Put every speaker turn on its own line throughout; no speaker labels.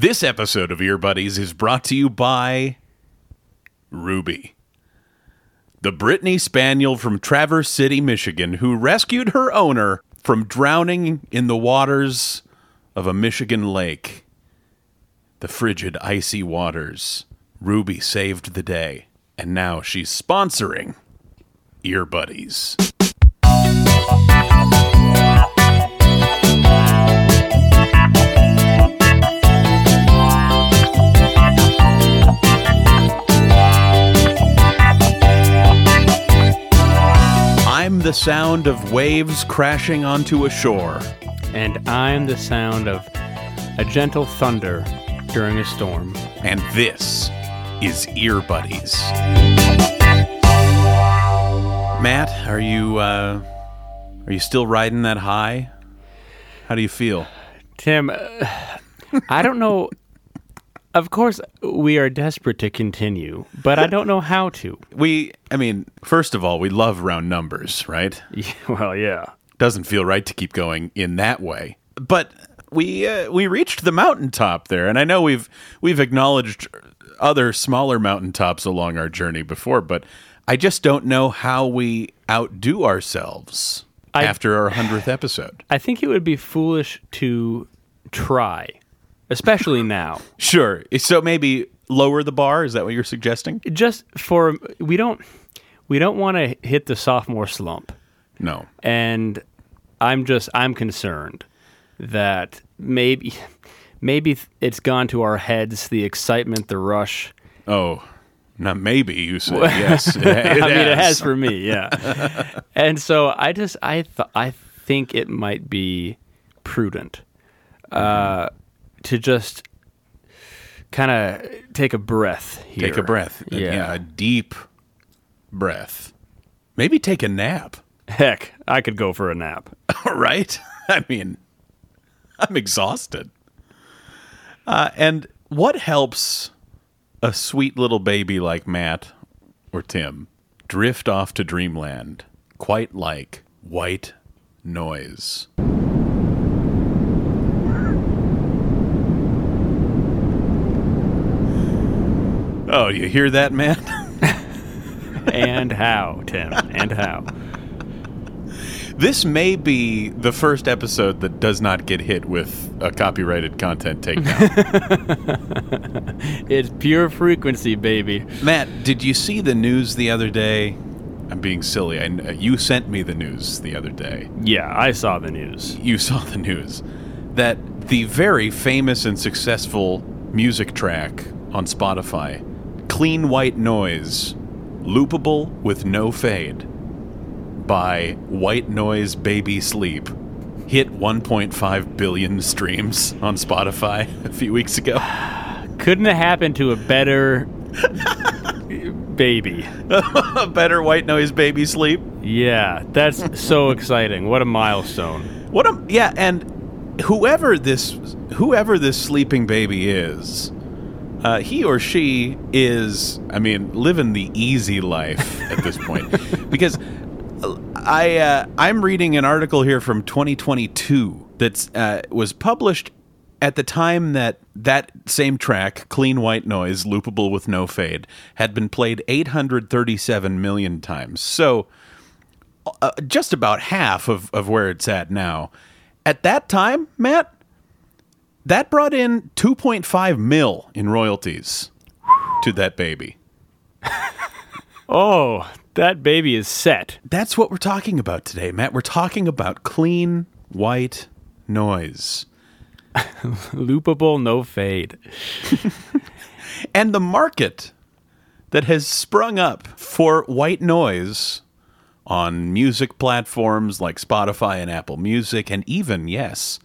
This episode of Ear Buddies is brought to you by Ruby, the Brittany Spaniel from Traverse City, Michigan, who rescued her owner from drowning in the waters of a Michigan lake. The frigid, icy waters. Ruby saved the day, and now she's sponsoring Ear Buddies. I'm the sound of waves crashing onto a shore.
And I'm the sound of a gentle thunder during a storm.
And this is Ear Buddies. Mat, are you uh, are you still riding that high? How do you feel?
Tim, uh, I don't know. Of course, we are desperate to continue, but I don't know how to.
We, I mean, first of all, we love round numbers, right?
Yeah, well, yeah.
Doesn't feel right to keep going in that way. But we uh, we reached the mountaintop there, and I know we've we've acknowledged other smaller mountaintops along our journey before, but I just don't know how we outdo ourselves
I-
after our hundredth episode.
I think it would be foolish to try, especially now.
Sure. So maybe lower the bar. Is that what you're suggesting?
Just for we don't we don't want to hit the sophomore slump.
No.
and I'm just I'm concerned that maybe maybe it's gone to our heads the excitement, the rush.
Oh, not maybe. You said yes. It, it
I mean, it
has.
has for me, yeah. and so I just I th- I think it might be prudent uh, to just kind of take a breath here.
Take a breath.
Yeah.
a deep breath. Maybe take a nap.
Heck, I could go for a nap.
right? I mean, I'm exhausted. Uh, and what helps a sweet little baby like Mat or Tim drift off to dreamland quite like white noise? Oh, you hear that, man?
and how, Tim? And how?
This may be the first episode that does not get hit with a copyrighted content takedown.
It's pure frequency, baby.
Mat, did you see the news the other day? I'm being silly. I, you sent me the news the other day.
Yeah, I saw the news.
You saw the news that the very famous and successful music track on Spotify, Clean White Noise, loopable with no fade, by White Noise Baby Sleep, hit 1.5 billion streams on Spotify a few weeks ago.
Couldn't have happened to a better baby.
a better White Noise Baby Sleep.
Yeah, that's so exciting. What a milestone.
What a yeah, and whoever this whoever this sleeping baby is, uh, he or she is, I mean, living the easy life at this point, because I uh, I'm reading an article here from 2022 that uh, was published at the time that that same track, Clean White Noise, loopable with no fade, had been played 837 million times. So uh, just about half of, of where it's at now. At that time, Mat, that brought in 2.5 mil in royalties to that baby.
Oh, that baby is set.
That's what we're talking about today, Mat. We're talking about clean white noise.
Loopable, no fade.
And the market that has sprung up for white noise on music platforms like Spotify and Apple Music, and even, yes,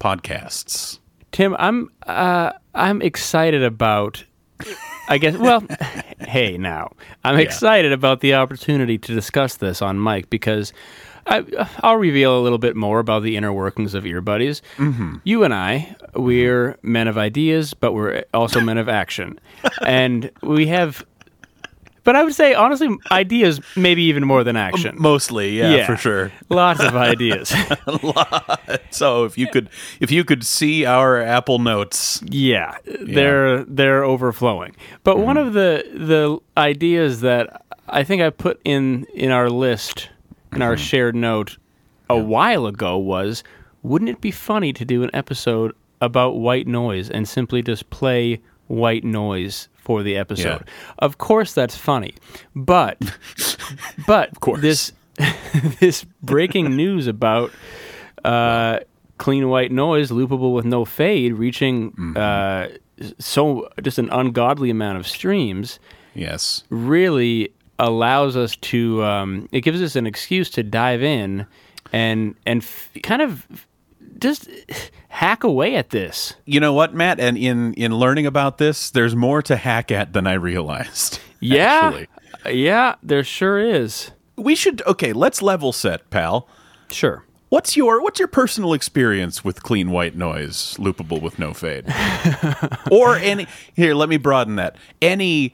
podcasts.
Tim, I'm uh, I'm excited about. I guess. Well, hey, now I'm excited about the opportunity to discuss this on mic because I, I'll reveal a little bit more about the inner workings of Ear Buddies. Mm-hmm. You and I, we're men of ideas, but we're also men of action, and we have but I would say honestly, ideas maybe even more than um, action.
Mostly, yeah, for sure.
Lots of ideas.
so if you could, if you could see our Apple Notes,
yeah, they're they're overflowing. But one mm-hmm. of the the ideas that I think I put in in our list in our mm-hmm. shared note a while ago was, wouldn't it be funny to do an episode about white noise and simply just play white noise for the episode? Of course, that's funny, but but of
course.
this this breaking news about uh, clean white noise, loopable with no fade, reaching uh, so just an ungodly amount of streams,
yes,
really allows us to. Um, it gives us an excuse to dive in and and f- kind of just hack away at this.
you know what, Mat, and in in learning about this, there's more to hack at than I realized.
Yeah,
actually.
yeah, there sure is.
we should okay. Let's level set, pal.
Sure.
What's your what's your personal experience with clean white noise, loopable with no fade, or any? Here, let me broaden that. Any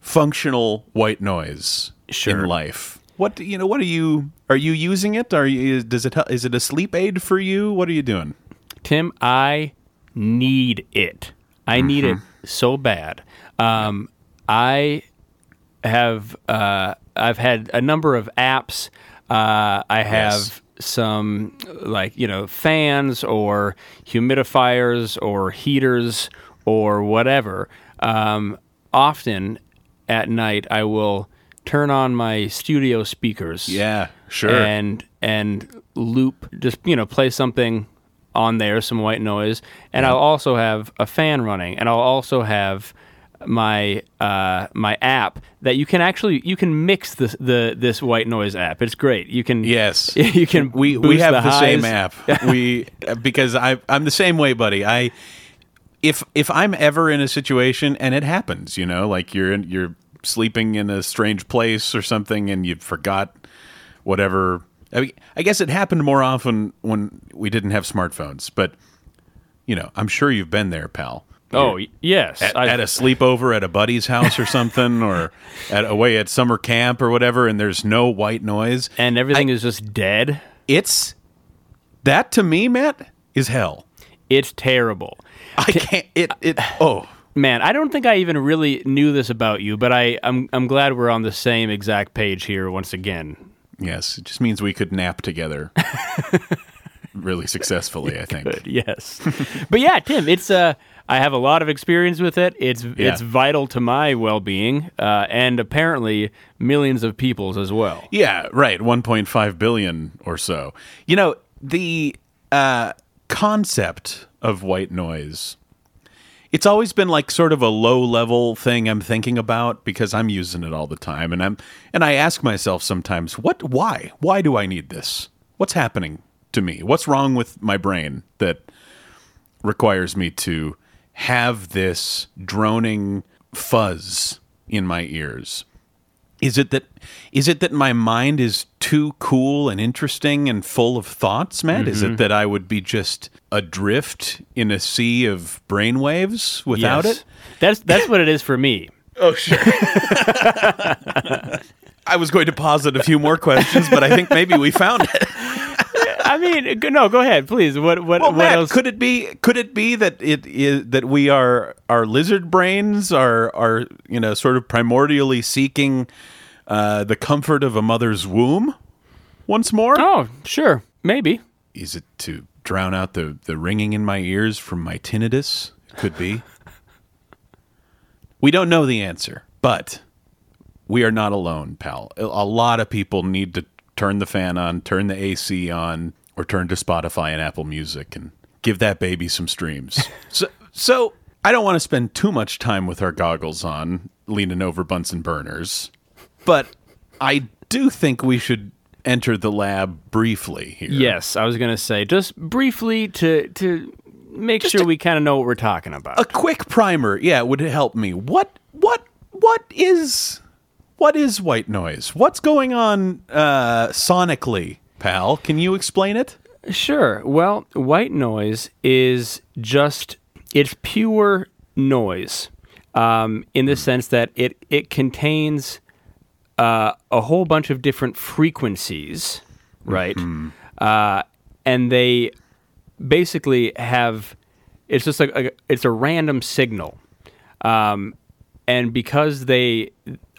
functional white noise
Sure.
in life. What do- you know? What are you? Are you using it? Are you? Does it? Is it a sleep aid for you? What are you doing?
Tim, I need it. I need it so bad. Um, I have uh, I've had a number of apps. Uh, I have
Yes.
some like you know fans or humidifiers or heaters or whatever. Um, often at night, I will turn on my studio speakers.
Yeah, sure.
and and loop just you know play something on there some white noise. And I'll also have a fan running. And I'll also have my uh, my app that you can actually you can mix this the this white noise app. It's great. You can
Yes,
you can
We we have
the,
the, same app. we because I I'm the same way, buddy. I if if I'm ever in a situation and it happens, you know, like you're in, you're sleeping in a strange place or something and you forgot whatever. I, mean, I guess it happened more often when we didn't have smartphones, but you know, I'm sure you've been there, pal.
oh yes
At, at a sleepover at a buddy's house or something, or at away at summer camp or whatever, and there's no white noise.
and everything is just dead
it's that to me, Mat, is hell.
it's terrible
I can't. It. It. Oh,
Man, I don't think I even really knew this about you, but I, I'm I'm glad we're on the same exact page here once again.
yes. It just means we could nap together, really successfully. I think.
Yes, but yeah, Tim, it's uh, I have a lot of experience with it. It's it's vital to my well being, uh, and apparently millions of people's as well.
Yeah. Right. One point five billion or so. You know the uh, concept of white noise. It's always been like sort of a low level thing I'm thinking about because I'm using it all the time, and I'm and I ask myself sometimes, what? Why? Why do I need this? What's happening to me? What's wrong with my brain that requires me to have this droning fuzz in my ears? Is it that is it that my mind is too cool and interesting and full of thoughts, Mat? Is it mm-hmm. that I would be just adrift in a sea of brainwaves without
Yes.
it?
That's that's what it is for me.
Oh, sure. I was going to posit a few more questions, but I think maybe we found it.
I mean, no, go ahead, please. What what
Well,
what
Mat,
else?
could it be? Could it be that it is that we are our lizard brains are are you know sort of primordially seeking uh, the comfort of a mother's womb once more?
oh, sure, maybe.
Is it to drown out the the ringing in my ears from my tinnitus? It could be. we don't know the answer, but we are not alone, pal. A lot of people need to turn the fan on, turn the AC on, or turn to Spotify and Apple Music and give that baby some streams. so, so I don't want to spend too much time with our goggles on, leaning over Bunsen burners, but I do think we should enter the lab briefly here.
Yes, I was gonna say just briefly to to make sure we kind of know what we're talking about.
a quick primer yeah would help me what what what is what is white noise what's going on uh sonically pal can you explain it
Sure. Well, white noise is just it's pure noise, um, in the sense that it it contains uh, a whole bunch of different frequencies, right? Uh, and they basically have it's just like a, it's a random signal, um, and because they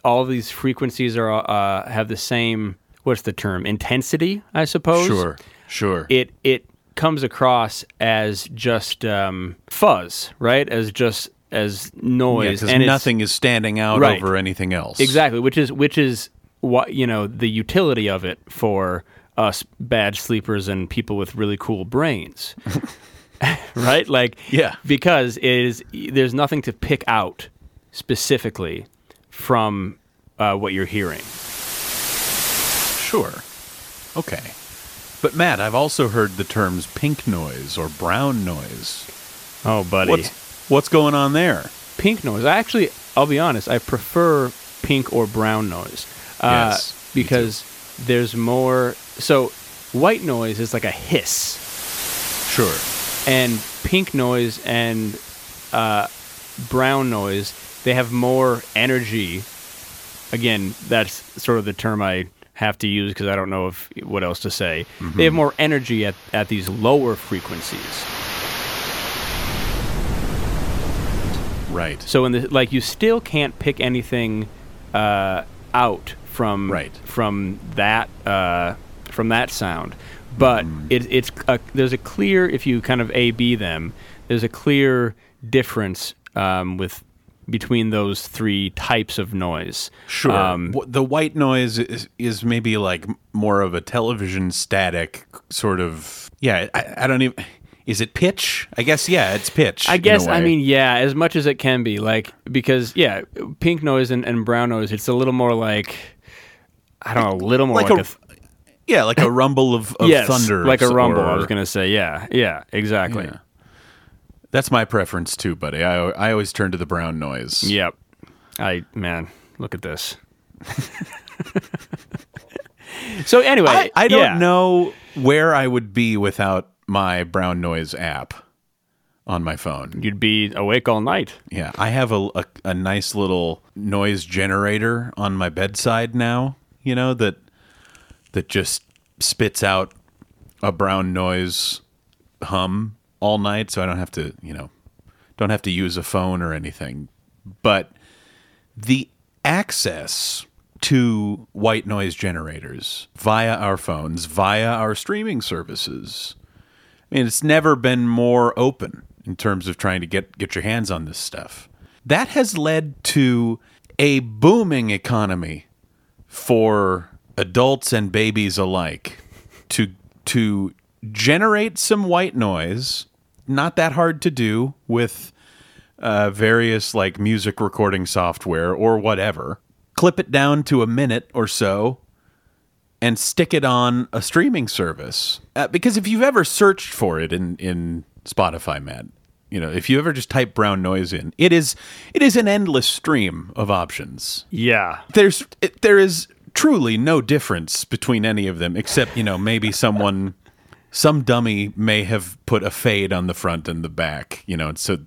all these frequencies are uh, have the same what's the term intensity, I suppose.
Sure, sure.
It it comes across as just um, fuzz, right? As just as noise,
because
and
nothing is standing out
Right.
over anything else.
Exactly, which is which is what you know the utility of it for us bad sleepers and people with really cool brains, right? Like,
Yeah.
because it is there's nothing to pick out specifically from uh, what you're hearing.
Sure. Okay. But Mat, I've also heard the terms pink noise or brown noise.
Oh, buddy,
What's what's going on there?
pink noise. I actually, I'll be honest, I prefer pink or brown noise. Uh,
Yes,
because there's more. So, white noise is like a hiss.
Sure.
and pink noise and uh, brown noise they have more energy again that's sort of the term i have to use because i don't know if what else to say they have more energy at, at these lower frequencies
Right.
so in the like you still can't pick anything uh, out from
Right.
from that uh, from that sound but
Mm.
it, it's a, there's a clear if you kind of a b them there's a clear difference um, with between those three types of noise
Sure.
um,
the white noise is, is maybe like more of a television static sort of. Yeah, I, I don't even. Is it pitch? I guess yeah, it's pitch.
I guess I mean yeah, as much as it can be like because yeah, pink noise and, and brown noise it's a little more like I don't know, a little more
like
like,
a,
a, th-
yeah, like a rumble of, of
yes,
thunder,
like a rumble. I was gonna say yeah, yeah, exactly.
Yeah. That's my preference too, buddy. I I always turn to the brown noise.
Yep. I man, look at this. so anyway,
I, I don't
yeah.
know where I would be without my brown noise app on my phone.
You'd be awake all night.
Yeah, I have a, a a nice little noise generator on my bedside now. You know that that just spits out a brown noise hum all night, so I don't have to you know don't have to use a phone or anything. But the access to white noise generators via our phones, via our streaming services. I mean, it's never been more open in terms of trying to get get your hands on this stuff. That has led to a booming economy for adults and babies alike to to generate some white noise. Not that hard to do with uh, various like music recording software or whatever. Clip it down to a minute or so and stick it on a streaming service. Uh, because if you've ever searched for it in in Spotify, Mat, you know, if you ever just type brown noise in, it is it is an endless stream of options.
Yeah.
There's it, there is truly no difference between any of them except, you know, maybe someone some dummy may have put a fade on the front and the back, you know, and so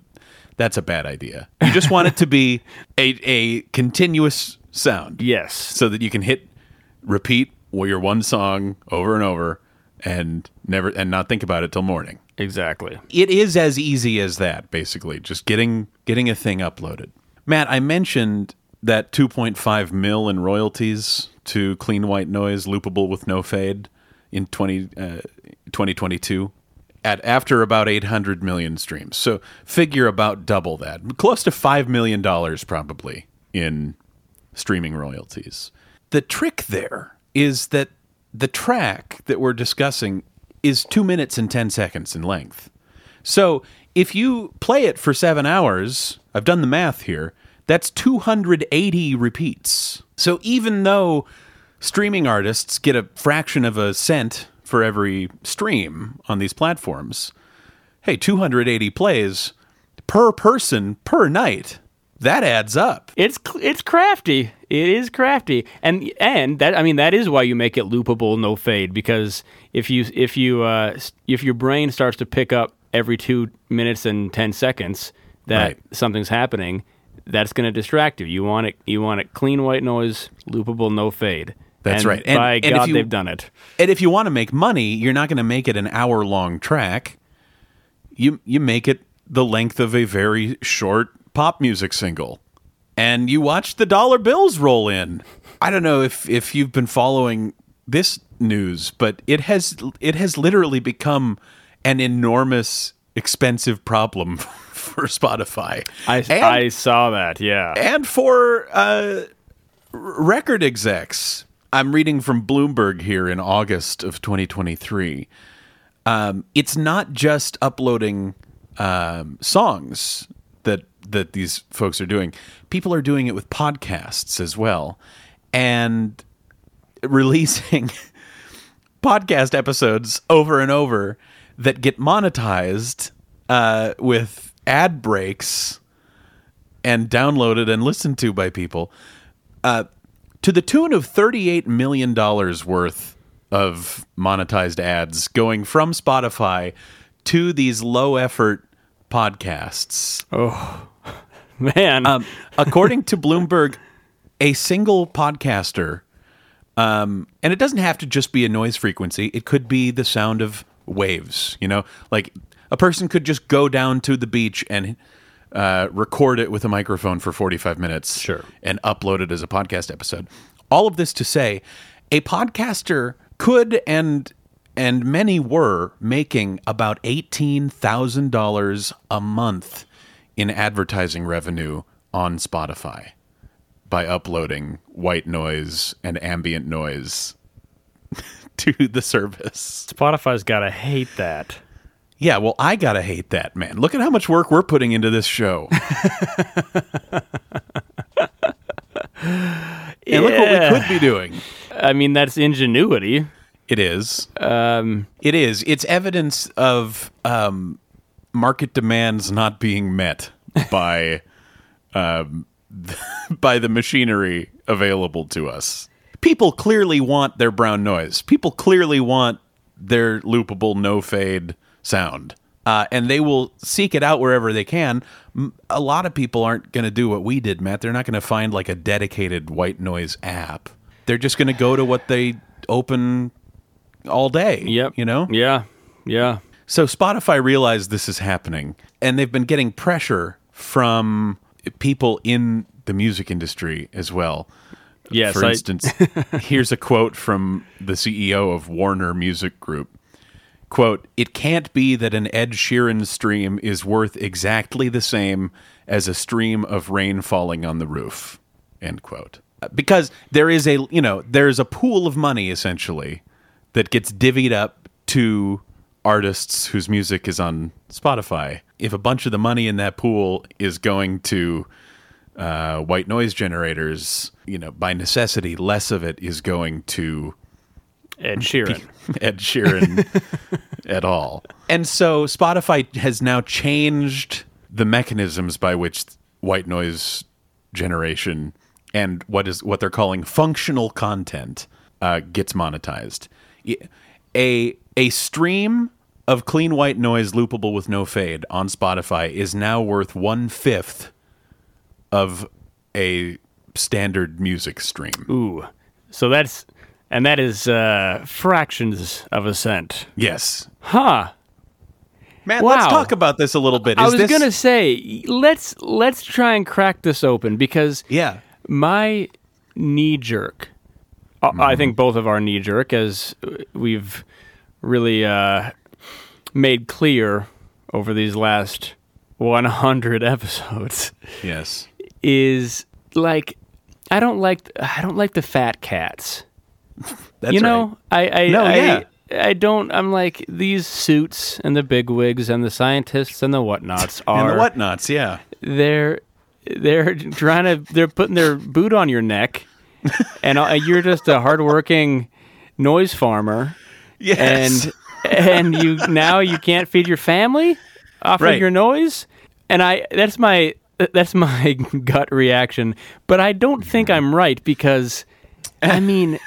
that's a bad idea. You just want it to be a a continuous sound
Yes.
so that you can hit repeat your one song over and over and never and not think about it till morning.
Exactly.
It is as easy as that basically, just getting getting a thing uploaded. Mat, I mentioned that 2.5 mil in royalties to Clean White Noise loopable with no fade in 20 uh, 2022 at after about 800 million streams. So figure about double that. Close to 5 million dollars probably in streaming royalties. The trick there is that the track that we're discussing is 2 minutes and 10 seconds in length. So if you play it for seven hours, I've done the math here, that's 280 repeats. So even though streaming artists get a fraction of a cent for every stream on these platforms, hey, 280 plays per person per night. That adds up.
It's it's crafty. It is crafty, and and that I mean that is why you make it loopable, no fade. Because if you if you uh, if your brain starts to pick up every two minutes and ten seconds that
Right.
something's happening, that's going to distract you. You want it. You want it clean white noise, loopable, no fade.
That's
And
right. And-
by
and
God,
you-
they've done it.
And if you want to make money, you're not going to make it an hour long track. You you make it the length of a very short pop music single. And you watch the dollar bills roll in. I don't know if if you've been following this news, but it has it has literally become an enormous expensive problem for Spotify.
I,
And-
I saw that. Yeah.
and for uh, record execs. I'm reading from Bloomberg here in August of 2023. Um, it's not just uploading um, songs that these folks are doing. People are doing it with podcasts as well, and releasing podcast episodes over and over that get monetized uh, with ad breaks and downloaded and listened to by people uh, to the tune of $38 million worth of monetized ads going from Spotify to these low effort podcasts.
Oh, man.
Um, according to Bloomberg, a single podcaster, um, and it doesn't have to just be a noise frequency, it could be the sound of waves. You know, like a person could just go down to the beach and uh, record it with a microphone for 45 minutes
Sure.
and upload it as a podcast episode. All of this to say, a podcaster could and and many were making about $18,000 a month in advertising revenue on Spotify by uploading white noise and ambient noise to the service.
Spotify's got to hate that.
Yeah, well, I gotta hate that, man. Look at how much work we're putting into this show. and look what we could be doing.
I mean, that's ingenuity.
It is.
Um,
It is. It's evidence of um, market demands not being met by um, by the machinery available to us. People clearly want their brown noise. People clearly want their loopable, no fade sound, uh, and they will seek it out wherever they can. A lot of people aren't going to do what we did, Mat. They're not going to find like a dedicated white noise app. They're just going to go to what they open all day.
yep.
You know.
Yeah. Yeah.
So Spotify realized this is happening, and they've been getting pressure from people in the music industry as well.
Yes.
For
I-
instance, here's a quote from the CEO of Warner Music Group. Quote, it can't be that an Ed Sheeran stream is worth exactly the same as a stream of rain falling on the roof. End quote. Because there is a, you know, there's a pool of money essentially that gets divvied up to artists whose music is on Spotify. If a bunch of the money in that pool is going to uh, white noise generators, you know, by necessity, less of it is going to
Ed Sheeran.
Ed Sheeran at all. And so Spotify has now changed the mechanisms by which white noise generation and what is what they're calling functional content uh, gets monetized. A a stream of clean white noise loopable with no fade on Spotify is now worth one fifth of a standard music stream.
Ooh. So that's and that is uh, fractions of a cent.
Yes.
Huh.
Man, let's talk about this a little bit.
I was
this-
gonna say let's let's try and crack this open because
Yeah.
my knee jerk. Uh, I think both of our knee jerk, as we've really uh, made clear over these last 100 episodes,
Yes.
is like I don't like I don't like the fat cats.
That's
you know, I I,
No,
I
yeah.
I don't. I'm like these suits and the bigwigs and the scientists and the whatnots are
And the whatnots, yeah.
they're they're trying to they're putting their boot on your neck, and uh, you're just a hardworking noise farmer,
Yes.
and and you now you can't feed your family off
Right.
of your noise, and I that's my that's my gut reaction, but I don't think I'm right because I mean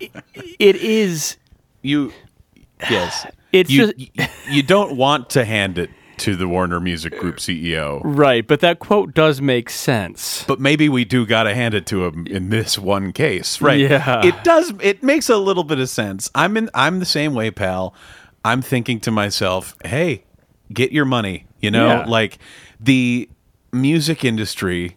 it, it is
you yes.
it's
You,
just
you you don't want to hand it to the Warner Music Group CEO.
Right, but that quote does make sense.
But maybe we do got to hand it to him in this one case, right?
Yeah.
It does. It makes a little bit of sense. I'm in. I'm the same way, pal. I'm thinking to myself, hey, get your money. You know,
Yeah.
like the music industry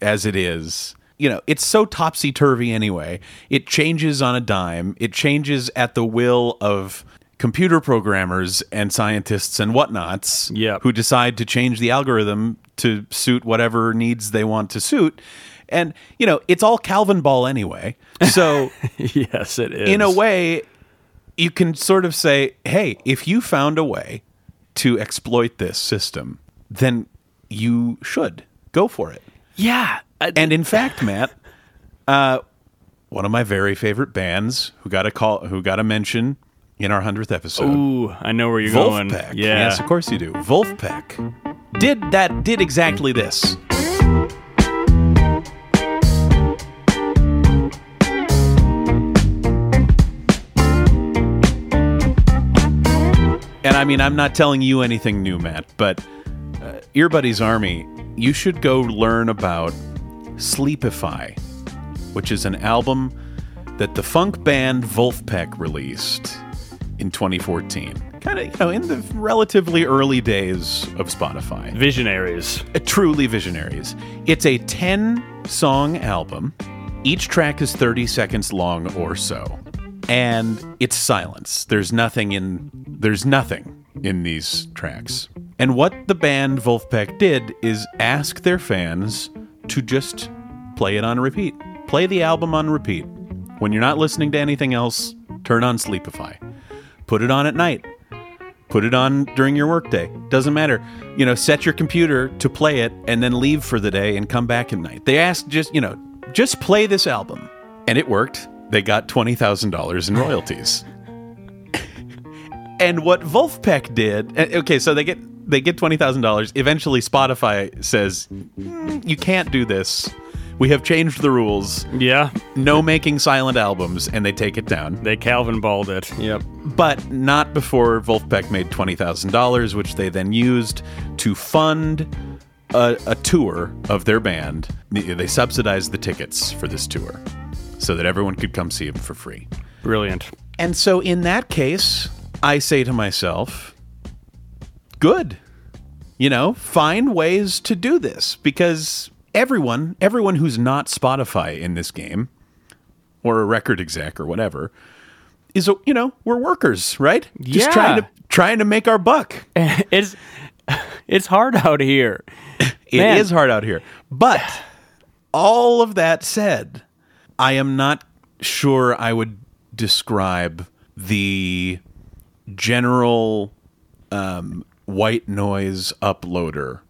as it is. You know, it's so topsy turvy anyway. It changes on a dime. It changes at the will of computer programmers and scientists and whatnots
Yep.
who decide to change the algorithm to suit whatever needs they want to suit. And, you know, it's all Calvinball anyway. So,
yes, it is.
in a way, you can sort of say, hey, if you found a way to exploit this system, then you should go for it.
yeah. I-
And in fact, Mat, uh, one of my very favorite bands who got a call, who got a mention in our hundredth episode,
ooh, I know where you're going.
Vulfpeck.
Yeah.
Yes, of course you do. Vulfpeck did that. Did exactly this. And I mean, I'm not telling you anything new, Mat, but uh, Earbuddy's Army, you should go learn about Sleepify, which is an album that the funk band Vulfpeck released in 2014. Kind of, you know, in the relatively early days of Spotify.
Visionaries.
Uh, Truly visionaries. It's a 10 song album. Each track is 30 seconds long or so. And it's silence. There's nothing in there's nothing in these tracks. And what the band Vulfpeck did is ask their fans to just play it on repeat. Play the album on repeat. When you're not listening to anything else, turn on Sleepify. Put it on at night put it on during your workday. Doesn't matter. You know, set your computer to play it and then leave for the day and come back at night. They asked just, you know, just play this album. And it worked. They got $20,000 in royalties. and what Vulfpeck did, uh, okay, so they get they get $20,000. Eventually Spotify says, "Mm, "You can't do this. We have changed the rules.
Yeah.
No making silent albums." And they take it down
They Calvin balled it. Yep.
but not before Vulfpeck made twenty thousand dollars, which they then used to fund a, a tour of their band. They they subsidized the tickets for this tour so that everyone could come see them for free.
Brilliant.
And so, in that case, I say to myself, good. You know, find ways to do this because everyone, everyone who's not Spotify in this game or a record exec or whatever is, a, you know, we're workers, right? Just
Yeah.
trying to trying to make our buck.
it's it's hard out here.
It is
Man.
hard out here. But all of that said, I am not sure I would describe the general um, white noise uploader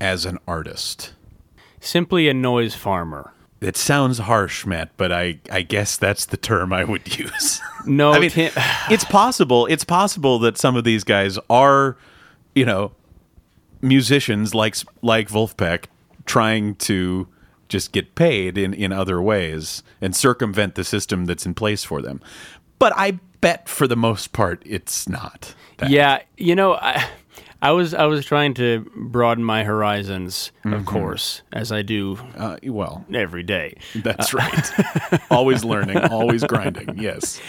as an artist.
Simply a noise farmer.
It sounds harsh, Mat, but I, I guess that's the term I would use.
No,
I mean, it's possible. It's possible that some of these guys are, you know, musicians like like Vulfpeck trying to just get paid in in other ways and circumvent the system that's in place for them. But I bet for the most part it's not. that.
Yeah, you know, I, I was I was trying to broaden my horizons, of course, as I do
Uh, well,
every day.
that's right. always learning, always grinding. Yes.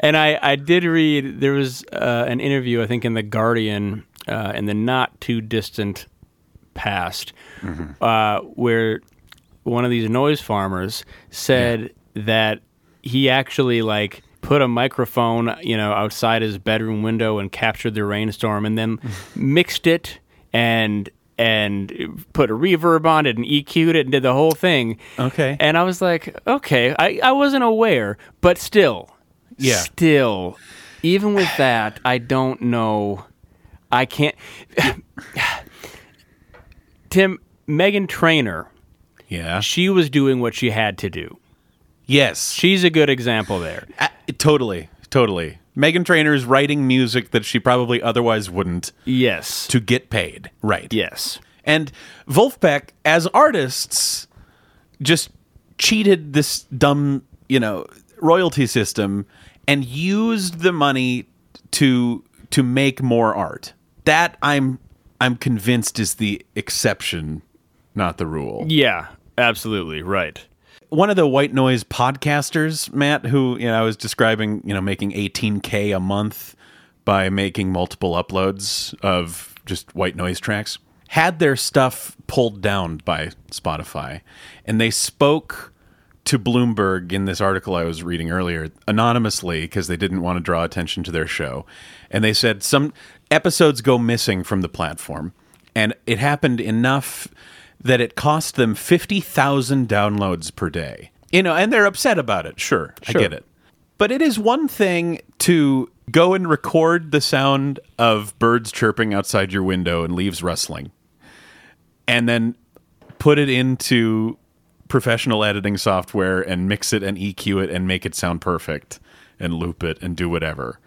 And I, I did read there was uh, an interview I think in the Guardian uh, in the not too distant past uh, where one of these noise farmers said that he actually like put a microphone you know outside his bedroom window and captured the rainstorm and then mixed it and and put a reverb on it and EQ'd it and did the whole thing.
Okay.
And I was like, okay, I, I wasn't aware, but still,
Yeah.
still, even with that, I don't know. I can't. Tim, Meghan Trainor,
Yeah.
she was doing what she had to do.
Yes.
She's a good example there.
Uh, totally. Totally. Meghan Trainor is writing music that she probably otherwise wouldn't
Yes.
to get paid. Right.
Yes.
And Vulfpeck, as artists, just cheated this dumb, you know, royalty system and used the money to to make more art. that I'm I'm convinced is the exception, not the rule.
Yeah, absolutely right.
One of the white noise podcasters, Mat, who you know I was describing, you know, making 18k a month by making multiple uploads of just white noise tracks, had their stuff pulled down by Spotify, and they spoke to Bloomberg in this article I was reading earlier anonymously because they didn't want to draw attention to their show. And they said some episodes go missing from the platform. And it happened enough that it cost them 50,000 downloads per day. You know, and they're upset about it. Sure, I get it. But it is one thing to go and record the sound of birds chirping outside your window and leaves rustling and then put it into professional editing software and mix it and EQ it and make it sound perfect and loop it and do whatever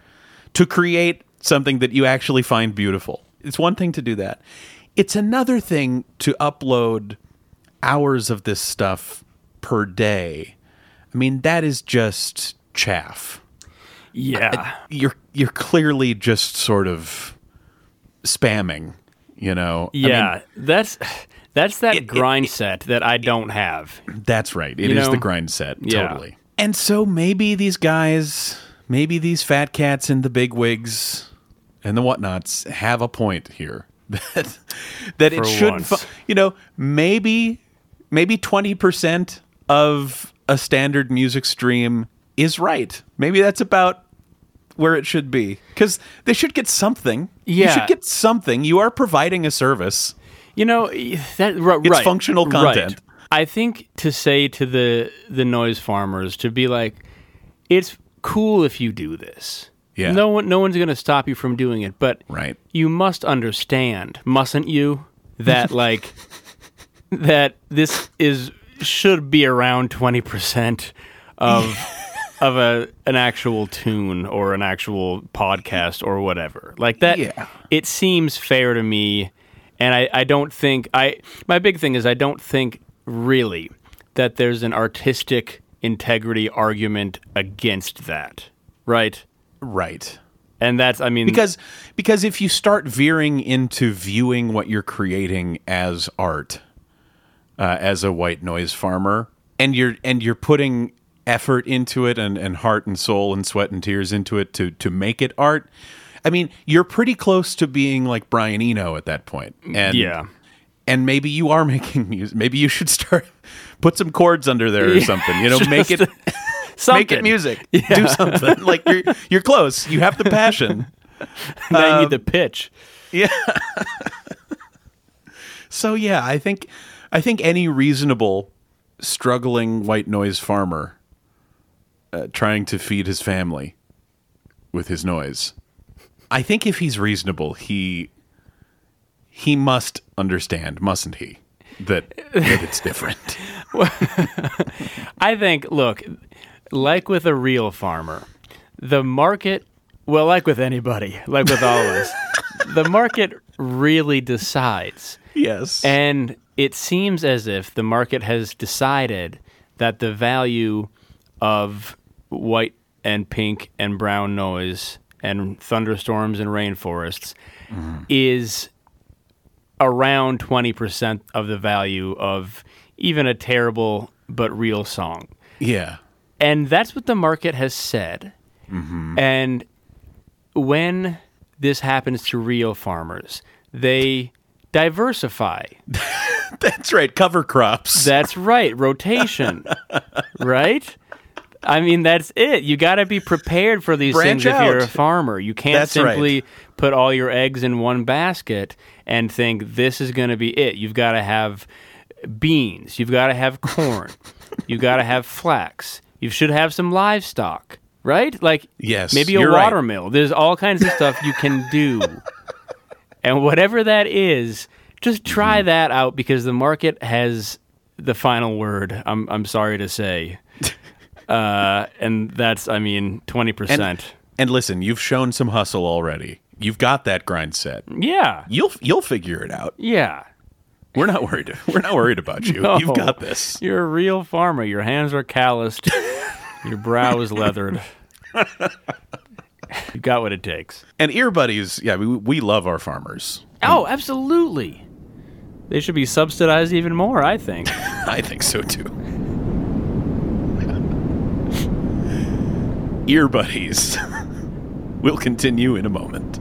to create something that you actually find beautiful. It's one thing to do that. It's another thing to upload hours of this stuff per day. I mean, that is just chaff.
Yeah.
You're you're clearly just sort of spamming, you know. I mean,
yeah. that's that's that
It- it-
grind set that I don't have.
That's right. It is
You know?
the grind set.
Yeah.
Totally. And so maybe these guys, maybe these fat cats and the big wigs and the whatnots have a point here. That that it should, fu- you know, maybe maybe twenty percent of a standard music stream is right. Maybe that's about where it should be because they should get something. you
Yeah.
should get something. You are providing a service.
You know that ri-
It's
right,
functional content.
Right. I think to say to the the noise farmers to be like, it's cool if you do this.
Yeah.
No one, no one's going to stop you from doing it, but
Right.
you must understand, mustn't you, that like that this is should be around twenty percent of of a an actual tune or an actual podcast or whatever. Like that
Yeah.
it seems fair to me and I, I don't think I my big thing is I don't think really that there's an artistic integrity argument against that. Right?
Right.
And that's I mean
because because if you start veering into viewing what you're creating as art uh, as a white noise farmer and you're and you're putting effort into it and, and heart and soul and sweat and tears into it to to make it art i mean you're pretty close to being like brian eno at that point and
Yeah.
and maybe you are making music maybe you should start put some chords under there or something you know make it
something.
make it music do something like you're you're close you have the passion
Now you
Um,
need the pitch. Yeah.
So yeah, I think I think any reasonable struggling white noise farmer uh, trying to feed his family with his noise. I think if he's reasonable, he he must understand, mustn't he? That that it's different.
I think, look, like with a real farmer, the market, well, like with anybody, like with all of us, the market really decides.
yes.
And it seems as if the market has decided that the value of white and pink and brown noise and thunderstorms and rainforests mm-hmm. is around 20% of the value of even a terrible but real song.
yeah.
And that's what the market has said. Mm-hmm. And when this happens to real farmers, they diversify.
That's right. Cover crops.
That's right, rotation. right? I mean, that's it. You got to be prepared for these
Branch
things if you're a farmer. You can't
That's right.
simply put all your eggs in one basket and think this is going to be it. You've got to have beans. You've got to have corn. You've got to have flax. You should have some livestock, right? Like
Yes,
maybe a
you're right.
watermill. There's all kinds of stuff you can do. And whatever that is, just try
Mm-hmm.
that out because the market has the final word. I'm I'm sorry to say. Uh, and that's I mean twenty percent.
and listen, you've shown some hustle already. You've got that grind set.
Yeah,
You'll you'll figure it out.
yeah.
We're not worried. We're not worried about you.
No.
You've got this.
You're a real farmer. Your hands are calloused. Your brow is leathered. You got what it takes.
And ear buddies, yeah, we, we love our farmers.
Oh, absolutely. They should be subsidized even more, I think.
I think so too. Ear buddies. we'll continue in a moment.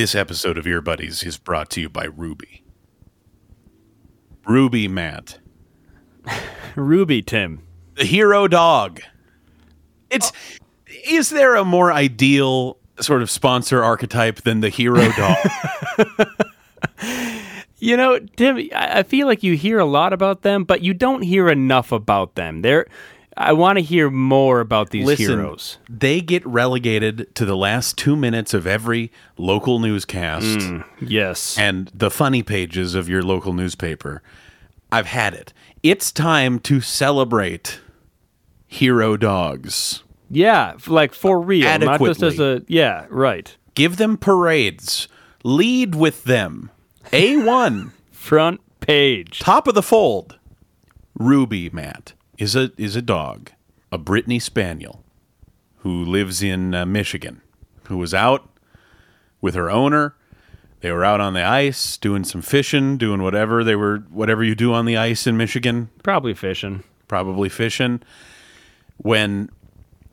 This episode of Earbuddies is brought to you by Ruby. Ruby Mat,
Ruby, Tim.
the hero dog. It's is there a more ideal sort of sponsor archetype than the hero dog?
You know, Tim, I I feel like you hear a lot about them, but you don't hear enough about them. They're, I want to hear more about these
Listen,
heroes.
they get relegated to the last 2 minutes of every local newscast.
Mm, yes.
and the funny pages of your local newspaper. I've had it. It's time to celebrate hero dogs.
yeah, like for real. Not just as a. Yeah, right.
Give them parades. Lead with them. A1,
Front page.
top of the fold. Ruby Mat is a is a dog, a Brittany Spaniel, who lives in uh, Michigan, who was out with her owner. They were out on the ice doing some fishing, doing whatever they were, whatever you do on the ice in Michigan.
Probably fishing.
probably fishing when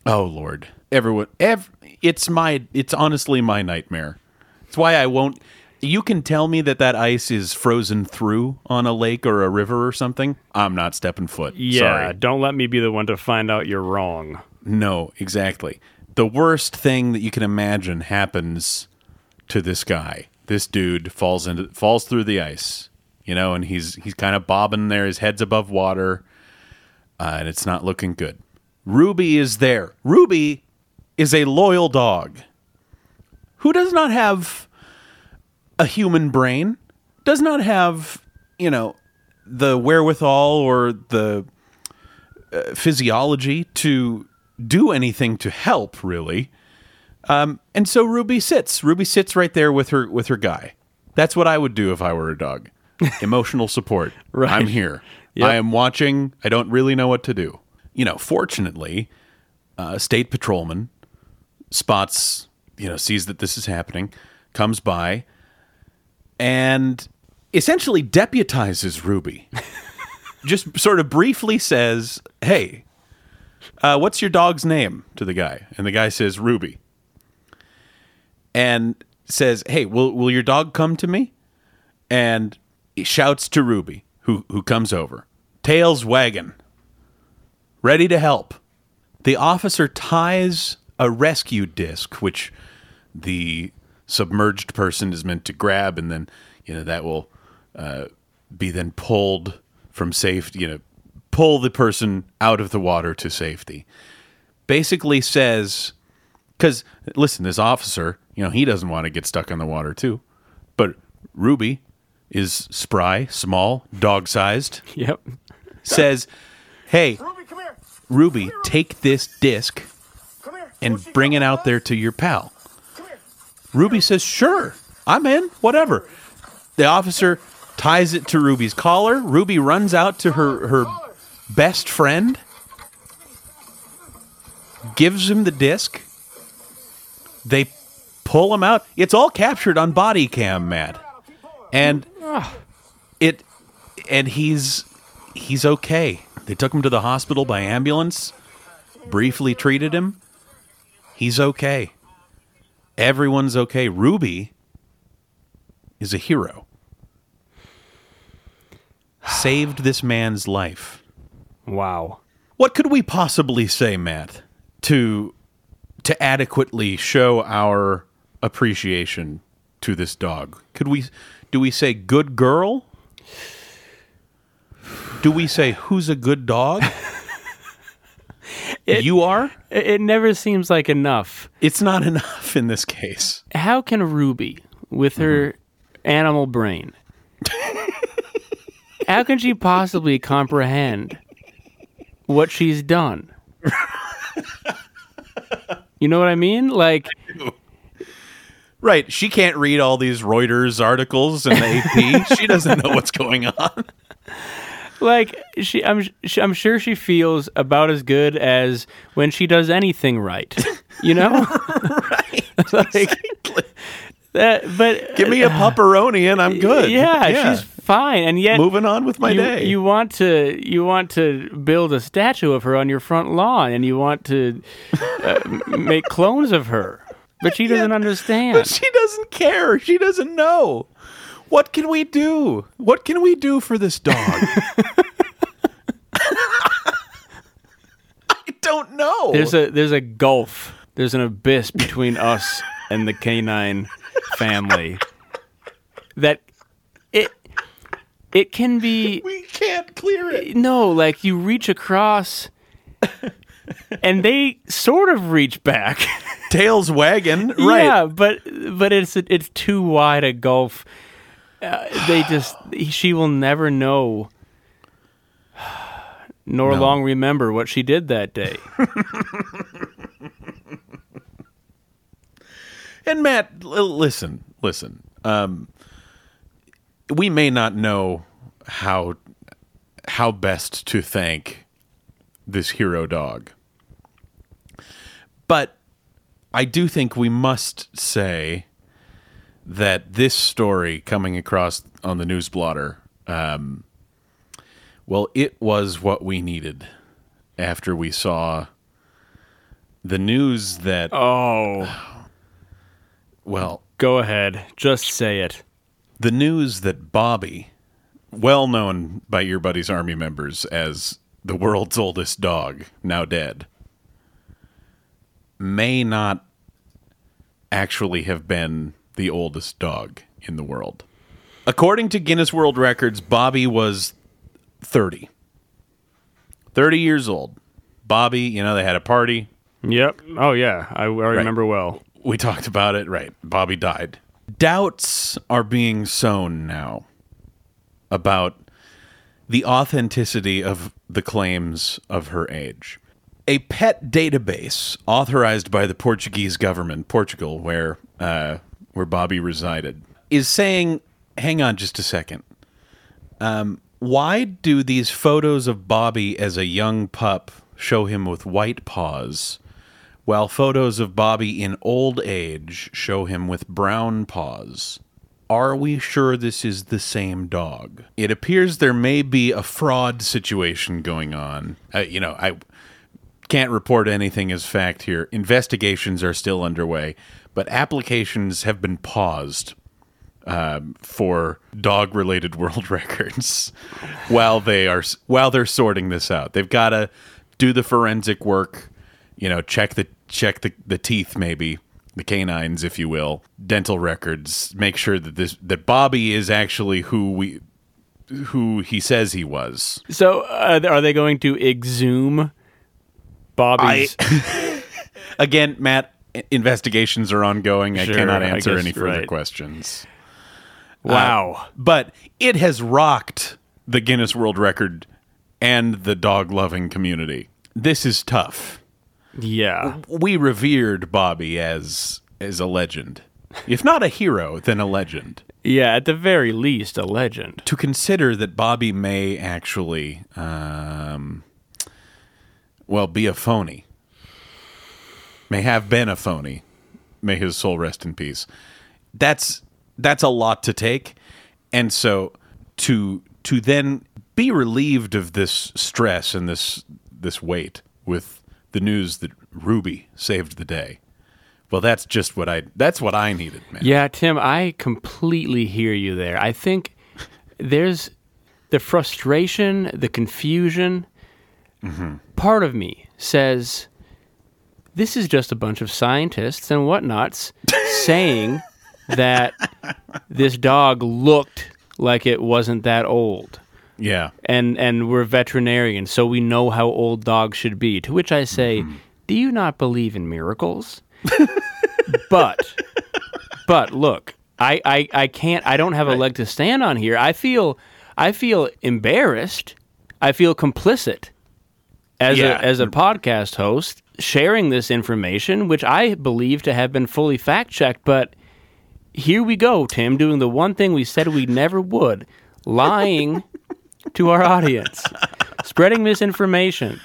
oh lord everyone ev- it's my it's honestly my nightmare it's why i won't you can tell me that that ice is frozen through on a lake or a river or something. I'm not stepping foot.
Yeah,
sorry.
don't let me be the one to find out you're wrong.
no exactly. The worst thing that you can imagine happens to this guy. This dude falls into falls through the ice you know and he's he's kind of bobbing there. His head's above water uh, and it's not looking good. Ruby is there. Ruby is a loyal dog who does not have a human brain does not have you know the wherewithal or the uh, physiology to do anything to help really. Um, and so ruby sits. Ruby sits right there with her with her guy. That's what i would do if i were a dog. Emotional support.
Right.
i'm here.
Yep.
i am watching. I don't really know what to do. You know fortunately uh, a state patrolman spots you know sees that this is happening comes by and essentially deputizes ruby. Just sort of briefly says hey uh, what's your dog's name? to the guy. And the guy says ruby. And says hey will, will your dog come to me? And shouts to ruby who, who comes over. Tails wagging. Ready to help. The officer ties a rescue disc which the submerged person is meant to grab and then you know that will uh, be then pulled from safety you know pull the person out of the water to safety basically says because listen this officer you know he doesn't want to get stuck in the water too but ruby is spry small dog sized
Yep.
says hey
Ruby, come here.
ruby take this disc and bring it out there to your pal
Come here.
Ruby says, Sure, I'm in, whatever. The officer ties it to Ruby's collar. Ruby runs out to her, her best friend, gives him the disc. They pull him out. It's all captured on body cam, Mat. And it and he's he's okay. They took him to the hospital by ambulance, briefly treated him. He's okay. Everyone's okay. Ruby is a hero. Saved this man's life.
Wow.
What could we possibly say, Mat, to to adequately show our appreciation to this dog? Could we do we say good girl? Do we say who's a good dog? you are?
It, it never seems like enough.
It's not enough in this case.
How can Ruby, with her animal brain, how can she possibly comprehend what she's done. you know what I mean? Like,
Right. She can't read all these Reuters articles and the AP. she doesn't know what's going on.
Like she, I'm, she, I'm sure she feels about as good as when she does anything right. You know,
right.
like
Exactly.
that. But
Give me a pepperoni and I'm good.
Yeah, she's fine, and yet
moving on with my
you,
day.
you want to you want to build a statue of her on your front lawn, and you want to uh, make clones of her, but she doesn't
Yeah,
understand.
But she doesn't care. She doesn't know. What can we do? What can we do for this dog? I don't know.
There's a there's a gulf. There's an abyss between us and the canine family. That it it can be
we can't clear it.
no, like you reach across and they sort of reach back.
Tails wagging. Right.
Yeah, but but it's it's too wide a gulf. Uh, they just she will never know nor
No.
long remember what she did that day.
And Mat, l- listen, listen. Um, we may not know how how best to thank this hero dog, but I do think we must say that this story coming across on the news blotter, um, well, it was what we needed after we saw the news that
Oh,
well
go ahead. Just say it.
the news that Bobby, well known by your buddy's army members as the world's oldest dog, now dead, may not actually have been the oldest dog in the world. According to Guinness World Records, Bobby was 30. 30 years old. Bobby, you know, they had a party.
Yep. Oh yeah, I, I remember well.
We talked about it, right? Bobby died. Doubts are being sown now about the authenticity of the claims of her age. A pet database authorized by the Portuguese government, Portugal, where uh, where Bobby resided, is saying, "Hang on, just a second. Um, why do these photos of Bobby as a young pup show him with white paws, while photos of Bobby in old age show him with brown paws. Are we sure this is the same dog? It appears there may be a fraud situation going on. Uh, you know, I can't report anything as fact here. Investigations are still underway, but applications have been paused um, for dog-related world records while they are while they're sorting this out. They've got to do the forensic work, you know, check the check the, the teeth maybe, the canines if you will, dental records, make sure that this that Bobby is actually who we who he says he was.
So uh, are they going to exhume Bobby's?
Again, Mat, i- investigations are ongoing. I
Sure,
cannot
I
answer
guess
any further
right.
questions.
wow.
But it has rocked the Guinness World Record and the dog loving community. This is tough.
yeah.
We revered Bobby as as a legend. If not a hero, then a legend.
Yeah. At the very least, a legend.
To consider that Bobby may actually um well be a phony. May have been a phony. May his soul rest in peace. That's that's a lot to take. And so to to then be relieved of this stress and this this weight with the news that Ruby saved the day. Well, that's just what I that's what I needed, man.
Yeah, Tim, I completely hear you there. I think there's the frustration, the confusion. Mm-hmm. Part of me says this is just a bunch of scientists and whatnots saying that this dog looked like it wasn't that old.
Yeah.
and and we're veterinarians, so we know how old dogs should be. To which I say, mm-hmm. do you not believe in miracles? but but look, I, I I can't. I don't have a leg to stand on here. I feel I feel embarrassed. I feel complicit as
Yeah.
a as a podcast host sharing this information, which I believe to have been fully fact checked, but here we go, Tim, doing the one thing we said we never would, lying to our audience, spreading misinformation.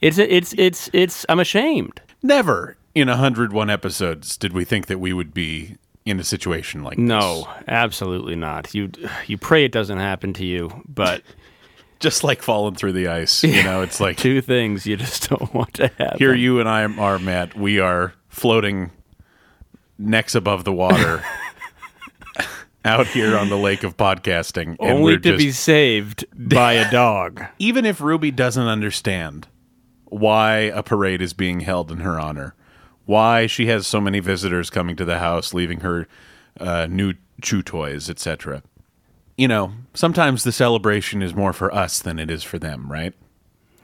It's it's it's it's I'm ashamed.
Never in 101 episodes did we think that we would be in a situation like this.
No, absolutely not. You you pray it doesn't happen to you, but
Just like falling through the ice. You know, it's like
two things you just don't want to happen.
here you and I are, Mat. We are floating necks above the water out here on the lake of podcasting. and
only to be saved by a dog.
even if Ruby doesn't understand why a parade is being held in her honor, why she has so many visitors coming to the house, leaving her uh, new chew toys, etc. You know, sometimes the celebration is more for us than it is for them, right?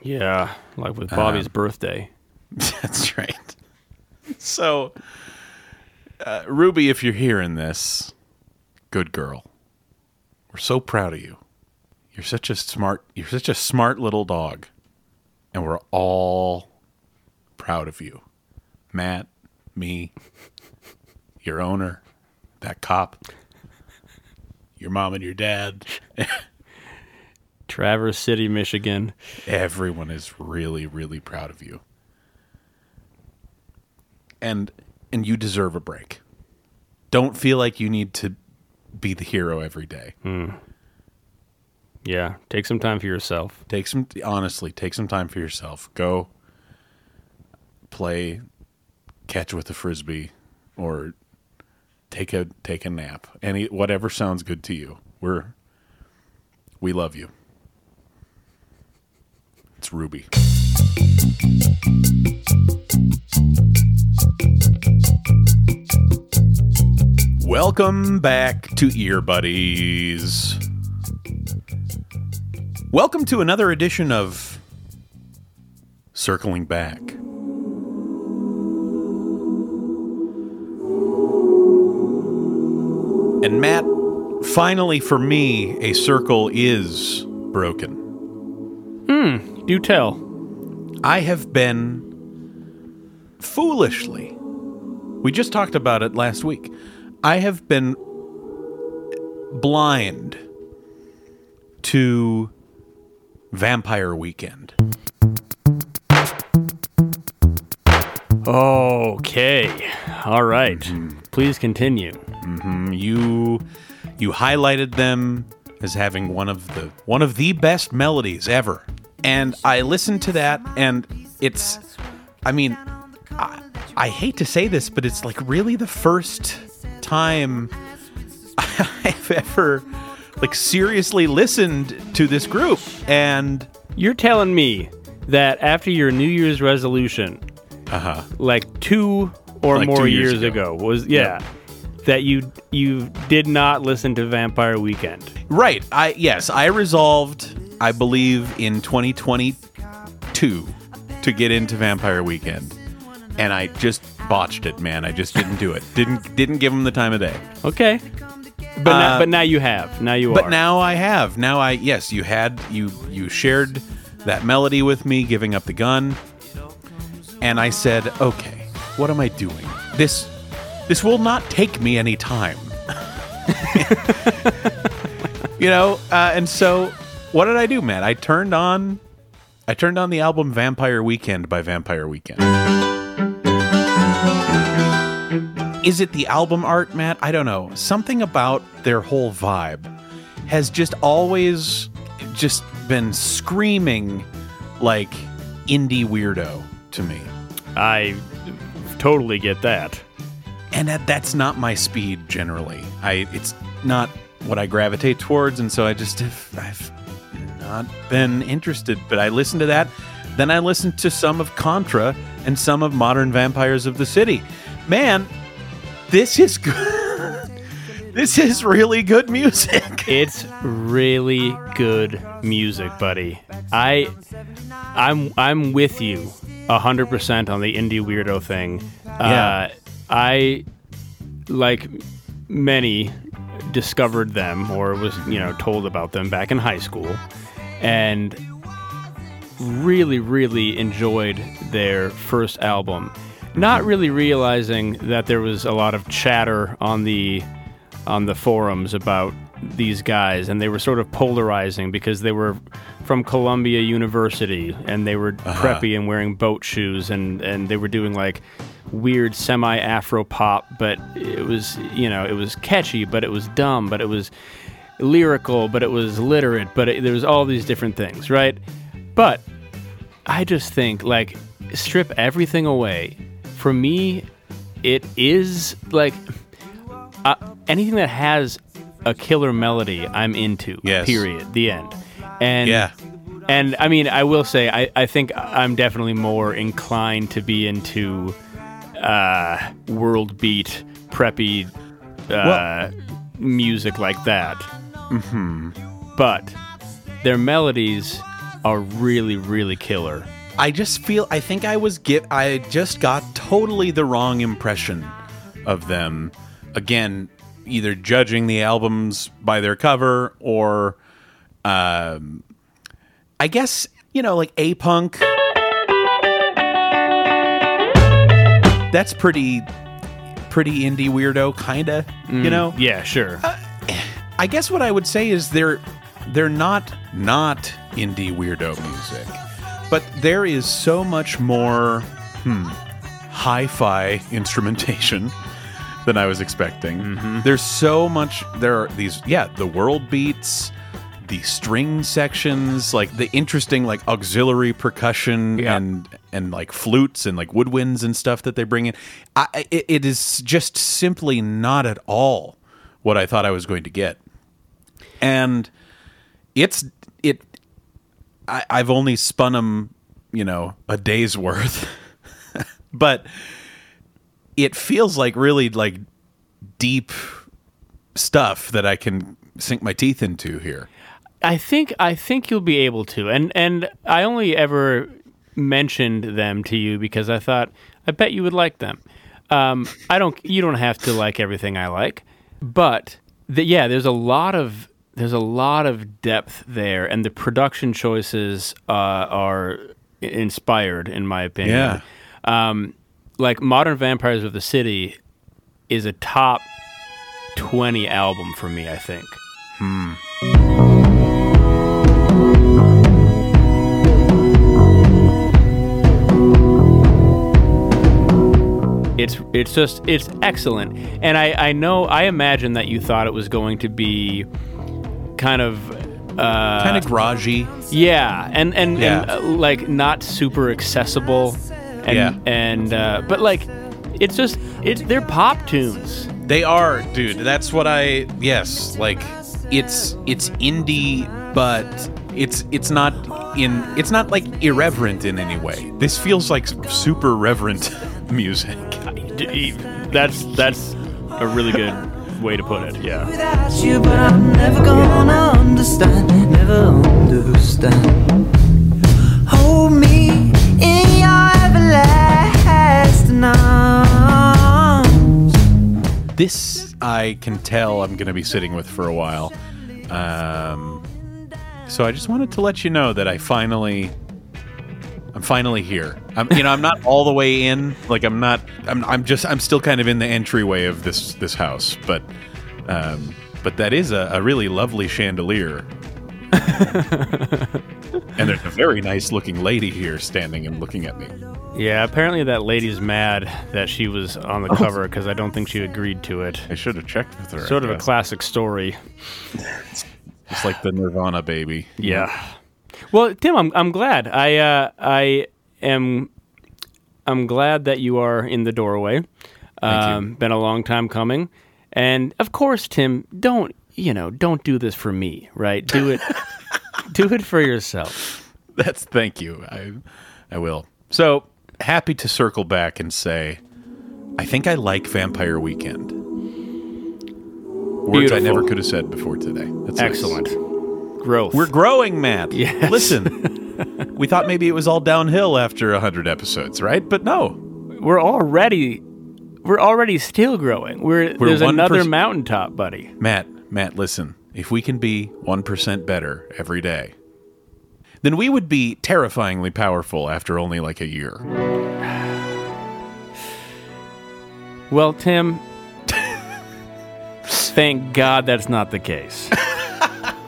Yeah, like with Bobby's
Um,
birthday.
That's right. So, uh, Ruby, if you're hearing this, good girl. We're so proud of you. You're such a smart. You're such a smart little dog, and we're all proud of you. Mat, me, your owner, that cop, your mom and your dad.
Traverse City, Michigan.
Everyone is really, really proud of you. And and you deserve a break. Don't feel like you need to be the hero every day. Hmm.
Yeah, take some time for yourself.
Take some honestly, take some time for yourself. Go play catch with a frisbee or take a take a nap. Any whatever sounds good to you. We're we love you. It's Ruby. Welcome back to Earbuddies. Welcome to another edition of Circling Back. And Mat, finally for me, a circle is broken.
Hmm, do tell.
I have been foolishly. We just talked about it last week. I have been blind to Vampire Weekend.
Okay. All right.
Mm-hmm.
Please continue.
You you highlighted them as having one of the one of the best melodies ever. And I listened to that and it's I mean I, I hate to say this but it's like really the first time I've ever like seriously listened to this group and
You're telling me that after your New Year's resolution,
uh-huh
like two or
Like
more
years
years,
ago.
ago. was yeah, that you you did not listen to Vampire Weekend.
Right. I yes, I resolved, I believe in 2022 to get into Vampire Weekend. And I just botched it, man. I just didn't do it. Didn't didn't give them the time of day.
Okay. But now,
Uh,
but now you have. Now you
But
are.
But now I have. Now I yes, you had you you shared that melody with me giving up the gun. And I said, "Okay, what am I doing? This this will not take me any time." you know, uh, and so what did I do, man? I turned on I turned on the album Vampire Weekend by Vampire Weekend. Is it the album art, Mat? I don't know. Something about their whole vibe has just always just been screaming like indie weirdo to me.
I totally get that.
And that, that's not my speed generally. I it's not what I gravitate towards and so I just have I've not been interested, but I listened to that. Then I listened to some of Contra and some of Modern Vampires of the City. Man, this is good. this is really good music.
It's really good music, buddy. I I'm I'm with you 100% on the indie weirdo thing.
Yeah.
Uh, I like many discovered them or was, you know, told about them back in high school and really, really enjoyed their first album, not really realizing that there was a lot of chatter on the on the forums about these guys, and they were sort of polarizing because they were from Columbia University and they were preppy and wearing boat shoes, and and they were doing like weird semi Afro pop, but it was you know it was catchy, but it was dumb, but it was lyrical, but it was literate, but it, there was all these different things, right? But I just think like strip everything away. For me, it is like uh, anything that has a killer melody, I'm into.
Yes.
Period. The end. And
Yeah.
and I mean, I will say, I, I think I'm definitely more inclined to be into uh, world beat, preppy uh, music like that. Mm-hmm. But their melodies are really, really killer.
I just feel I think I was get I just got totally the wrong impression of them. Again, either judging the albums by their cover or um I guess, you know, like A Punk. That's pretty pretty indie weirdo kinda, you know?
Yeah, sure.
I guess what I would say is they're they're not not indie weirdo music, but there is so much more hmm, hi-fi instrumentation than I was expecting. Mm-hmm. There's so much. There are these yeah the world beats, the string sections, like the interesting like auxiliary percussion
Yeah.
and and like flutes and like woodwinds and stuff that they bring in. I, it, it is just simply not at all what I thought I was going to get and it's it I, i've only spun them you know a day's worth but it feels like really like deep stuff that i can sink my teeth into here
I think I think you'll be able to, and and I only ever mentioned them to you because I thought I bet you would like them. Um, I don't. You don't have to like everything I like, but the, yeah, there's a lot of there's a lot of depth there, and the production choices uh, are inspired, in my opinion. Um, like Modern Vampires of the City is a top twenty album for me. I think. Hmm. It's it's just it's excellent, and I I know I imagine that you thought it was going to be kind of uh,
kind of garagey
yeah, and and,
Yeah.
and uh, like not super accessible, and
Yeah.
and uh, but like it's just it's they're pop tunes.
They are, dude. That's what I yes, like it's it's indie but it's it's not in it's not like irreverent in any way. This feels like super reverent music.
That's that's a really good way to put it. Yeah.
without you, but I'm never gonna understand, never understand. Hold me
This I can tell I'm going to be sitting with for a while. Um, so I just wanted to let you know that I finally I'm finally here. I'm you know I'm not all the way in. Like I'm not I'm I'm just I'm still kind of in the entryway of this this house, but um but that is a, a really lovely chandelier. and there's a very nice looking lady here standing and looking at me.
Yeah. Apparently that lady's mad that she was on the cover because I don't think she agreed to it.
I should have checked with her. I
Sort of a classic story.
It's like the Nirvana baby.
Yeah. Well, Tim, I'm I'm glad. I uh, I am I'm glad that you are in the doorway. Um, been a long time coming, and of course, Tim, don't you know? Don't do this for me, right? Do it, do it for yourself.
That's thank you. I I will. So happy to circle back and say, I think I like Vampire Weekend. Words I never could have said before today. That's nice.
Excellent growth.
We're growing, Mat.
Yes.
Listen, we thought maybe it was all downhill after hundred episodes, right? But no.
we're already we're already still growing. We're,
We're
there's another
perc-
mountaintop, buddy.
Mat, Mat, listen. If we can be one percent better every day, then we would be terrifyingly powerful after only like a year.
Well, Tim, thank God that's not the case.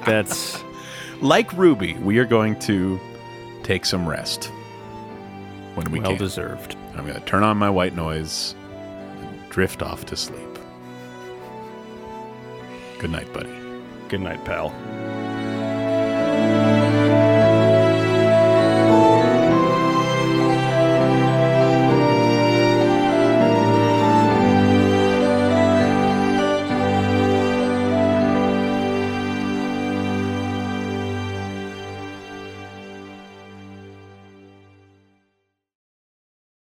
That's
Like Ruby, we are going to take some rest when we
well
can.
deserved.
I'm going to turn on my white noise and drift off to sleep. Good night, buddy.
Good night, pal.